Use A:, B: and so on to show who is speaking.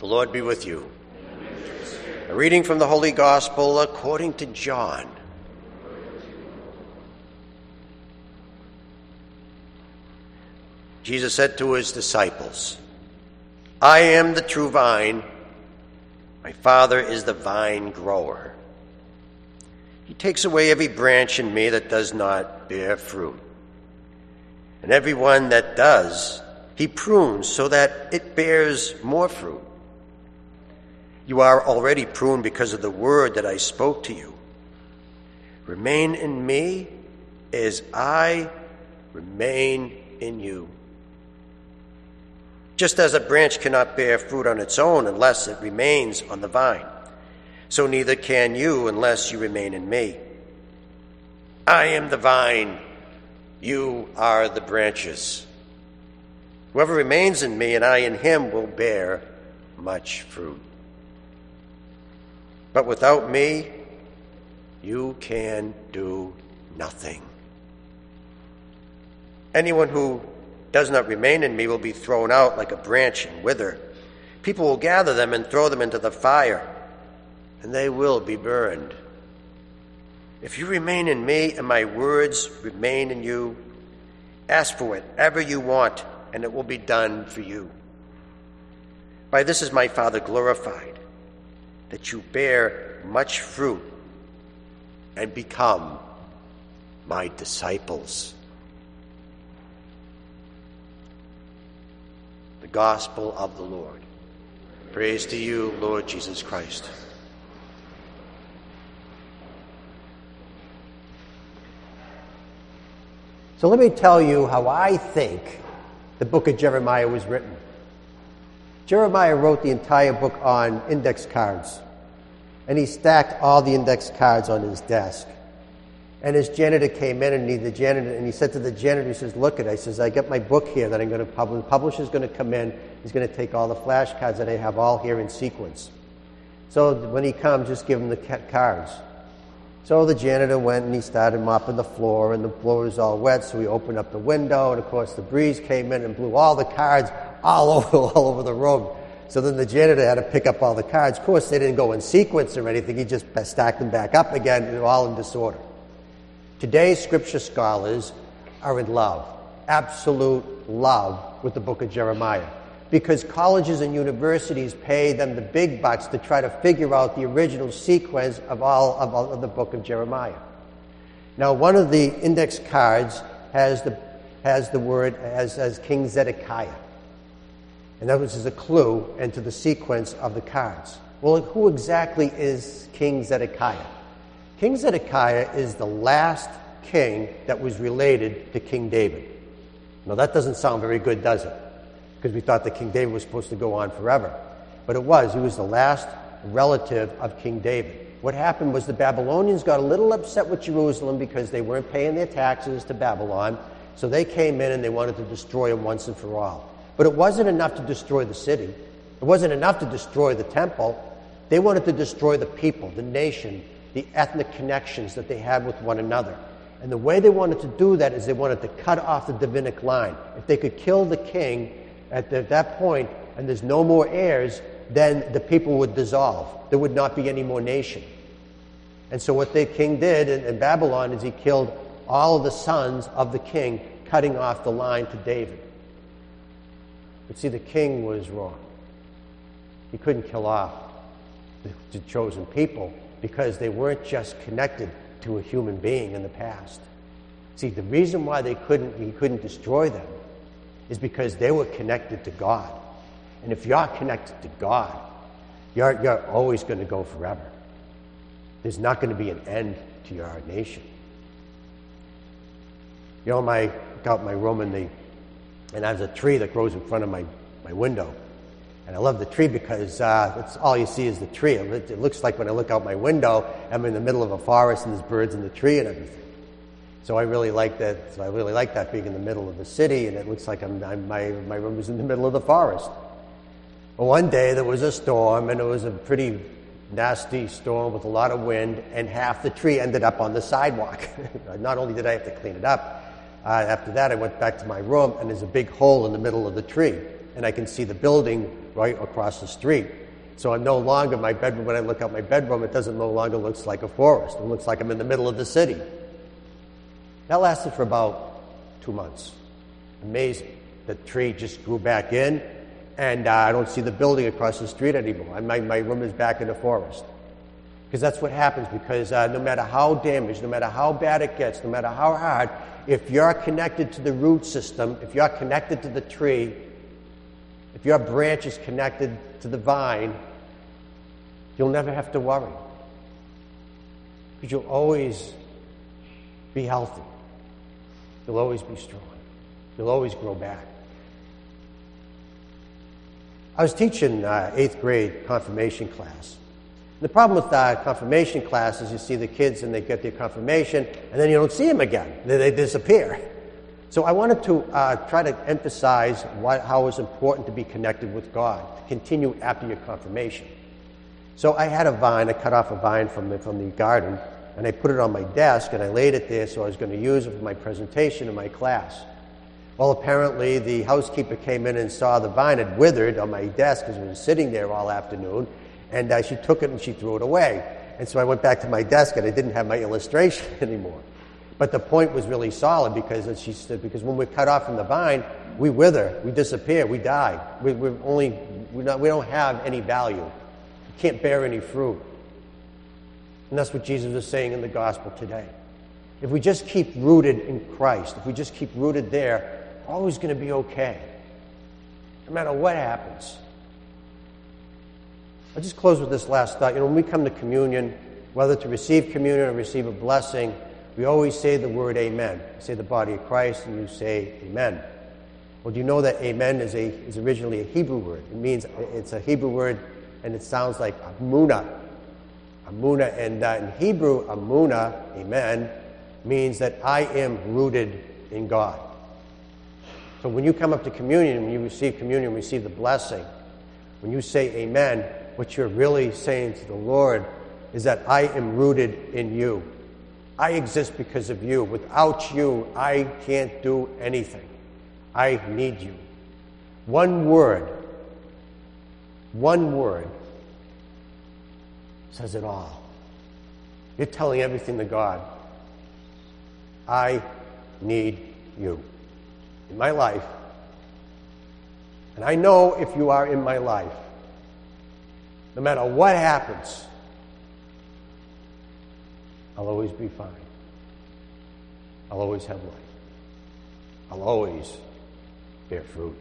A: The Lord be with you. A reading from the Holy Gospel according to John. Jesus said to his disciples, I am the true vine. My Father is the vine grower. He takes away every branch in me that does not bear fruit. And every one that does, he prunes so that it bears more fruit. You are already pruned because of the word that I spoke to you. Remain in me as I remain in you. Just as a branch cannot bear fruit on its own unless it remains on the vine, so neither can you unless you remain in me. I am the vine, you are the branches. Whoever remains in me and I in him will bear much fruit. But without me, you can do nothing. Anyone who does not remain in me will be thrown out like a branch and wither. People will gather them and throw them into the fire, and they will be burned. If you remain in me and my words remain in you, ask for whatever you want, and it will be done for you. By this is my Father glorified that you bear much fruit and become my disciples. The Gospel of the Lord. Praise to you, Lord Jesus Christ. So let me tell you how I think the book of Jeremiah was written. Jeremiah wrote the entire book on index cards, and he stacked all the index cards on his desk. And his janitor came in, and he, the janitor, and he said to the janitor, he says, "Look at it." I says, "I got my book here that I'm going to publish. The publisher's going to come in. He's going to take all the flashcards that I have all here in sequence. So when he comes, just give him the cards." So the janitor went and he started mopping the floor, and the floor was all wet. So he opened up the window, and of course the breeze came in and blew all the cards all over, all over the room. So then the janitor had to pick up all the cards. Of course, they didn't go in sequence or anything. He just stacked them back up again, and all in disorder. Today's scripture scholars are in love, absolute love with the book of Jeremiah. Because colleges and universities pay them the big bucks to try to figure out the original sequence of all of, all of the book of Jeremiah. Now, one of the index cards has the, has the word as, as King Zedekiah. And that was a clue into the sequence of the cards. Well, who exactly is King Zedekiah? King Zedekiah is the last king that was related to King David. Now, that doesn't sound very good, does it? Because we thought that King David was supposed to go on forever. But it was. He was the last relative of King David. What happened was the Babylonians got a little upset with Jerusalem because they weren't paying their taxes to Babylon. So they came in and they wanted to destroy him once and for all. But it wasn't enough to destroy the city, it wasn't enough to destroy the temple. They wanted to destroy the people, the nation, the ethnic connections that they had with one another. And the way they wanted to do that is they wanted to cut off the Davidic line. If they could kill the king at, the, at that point and there's no more heirs, then the people would dissolve. There would not be any more nation. And so what the king did in, in Babylon is he killed all of the sons of the king, cutting off the line to David. But see, the king was wrong. He couldn't kill off the, chosen people because they weren't just connected to a human being in the past. See, the reason why they couldn't, he couldn't destroy them is because they were connected to God. And if you're connected to God, you're, you're always going to go forever. There's not going to be an end to your nation. You know, my out my room and the and there's a tree that grows in front of my, my window. And I love the tree because uh, all you see is the tree. It, it, looks like when I look out my window, I'm in the middle of a forest and there's birds in the tree and everything. So I really like that. So I really like that being in the middle of the city, and it looks like I'm, I'm, my my room is in the middle of the forest. Well, one day there was a storm, and it was a pretty nasty storm with a lot of wind, and half the tree ended up on the sidewalk. Not only did I have to clean it up, uh, after that, I went back to my room, and there's a big hole in the middle of the tree. and I can see the building right across the street. So I'm no longer my bedroom. When I look out my bedroom, it doesn't no longer looks like a forest. It looks like I'm in the middle of the city. That lasted for about two months. Amazing. The tree just grew back in, and uh, I don't see the building across the street anymore. My, my room is back in the forest. Because that's what happens, because uh, no matter how damaged, no matter how bad it gets, no matter how hard, if you're connected to the root system, if you're connected to the tree, if your branch is connected to the vine, you'll never have to worry. Because you'll always be healthy. You'll always be strong. You'll always grow back. I was teaching uh, eighth grade confirmation class. The problem with uh, confirmation class is you see the kids and they get their confirmation, and then you don't see them again. They, they disappear. So I wanted to uh, try to emphasize why, how it's important to be connected with God, continue after your confirmation. So I had a vine, I cut off a vine from the, from the garden, and I put it on my desk, and I laid it there so I was going to use it for my presentation in my class. Well, apparently the housekeeper came in and saw the vine had withered on my desk because it was sitting there all afternoon, and uh, she took it and she threw it away. And so I went back to my desk and I didn't have my illustration anymore. But the point was really solid because she said, because when we're cut off from the vine, we wither, we disappear, we die. We, we're only, we're not, we don't have any value. We can't bear any fruit. And that's what Jesus is saying in the gospel today. If we just keep rooted in Christ, if we just keep rooted there, we're always going to be okay. No matter what happens. I'll just close with this last thought. You know, when we come to communion, whether to receive communion or receive a blessing, we always say the word amen. You say the body of Christ and you say amen. Well, do you know that amen is, a, is originally a Hebrew word? It means, it's a Hebrew word and it sounds like amuna. Amuna, and uh, in Hebrew, amuna, amen, means that I am rooted in God. So when you come up to communion, when you receive communion, receive the blessing, when you say amen, what you're really saying to the Lord is that I am rooted in you. I exist because of you. Without you, I can't do anything. I need you. One word, one word says it all. You're telling everything to God. I need you in my life. And I know if you are in my life, no matter what happens, I'll always be fine. I'll always have life. I'll always bear fruit.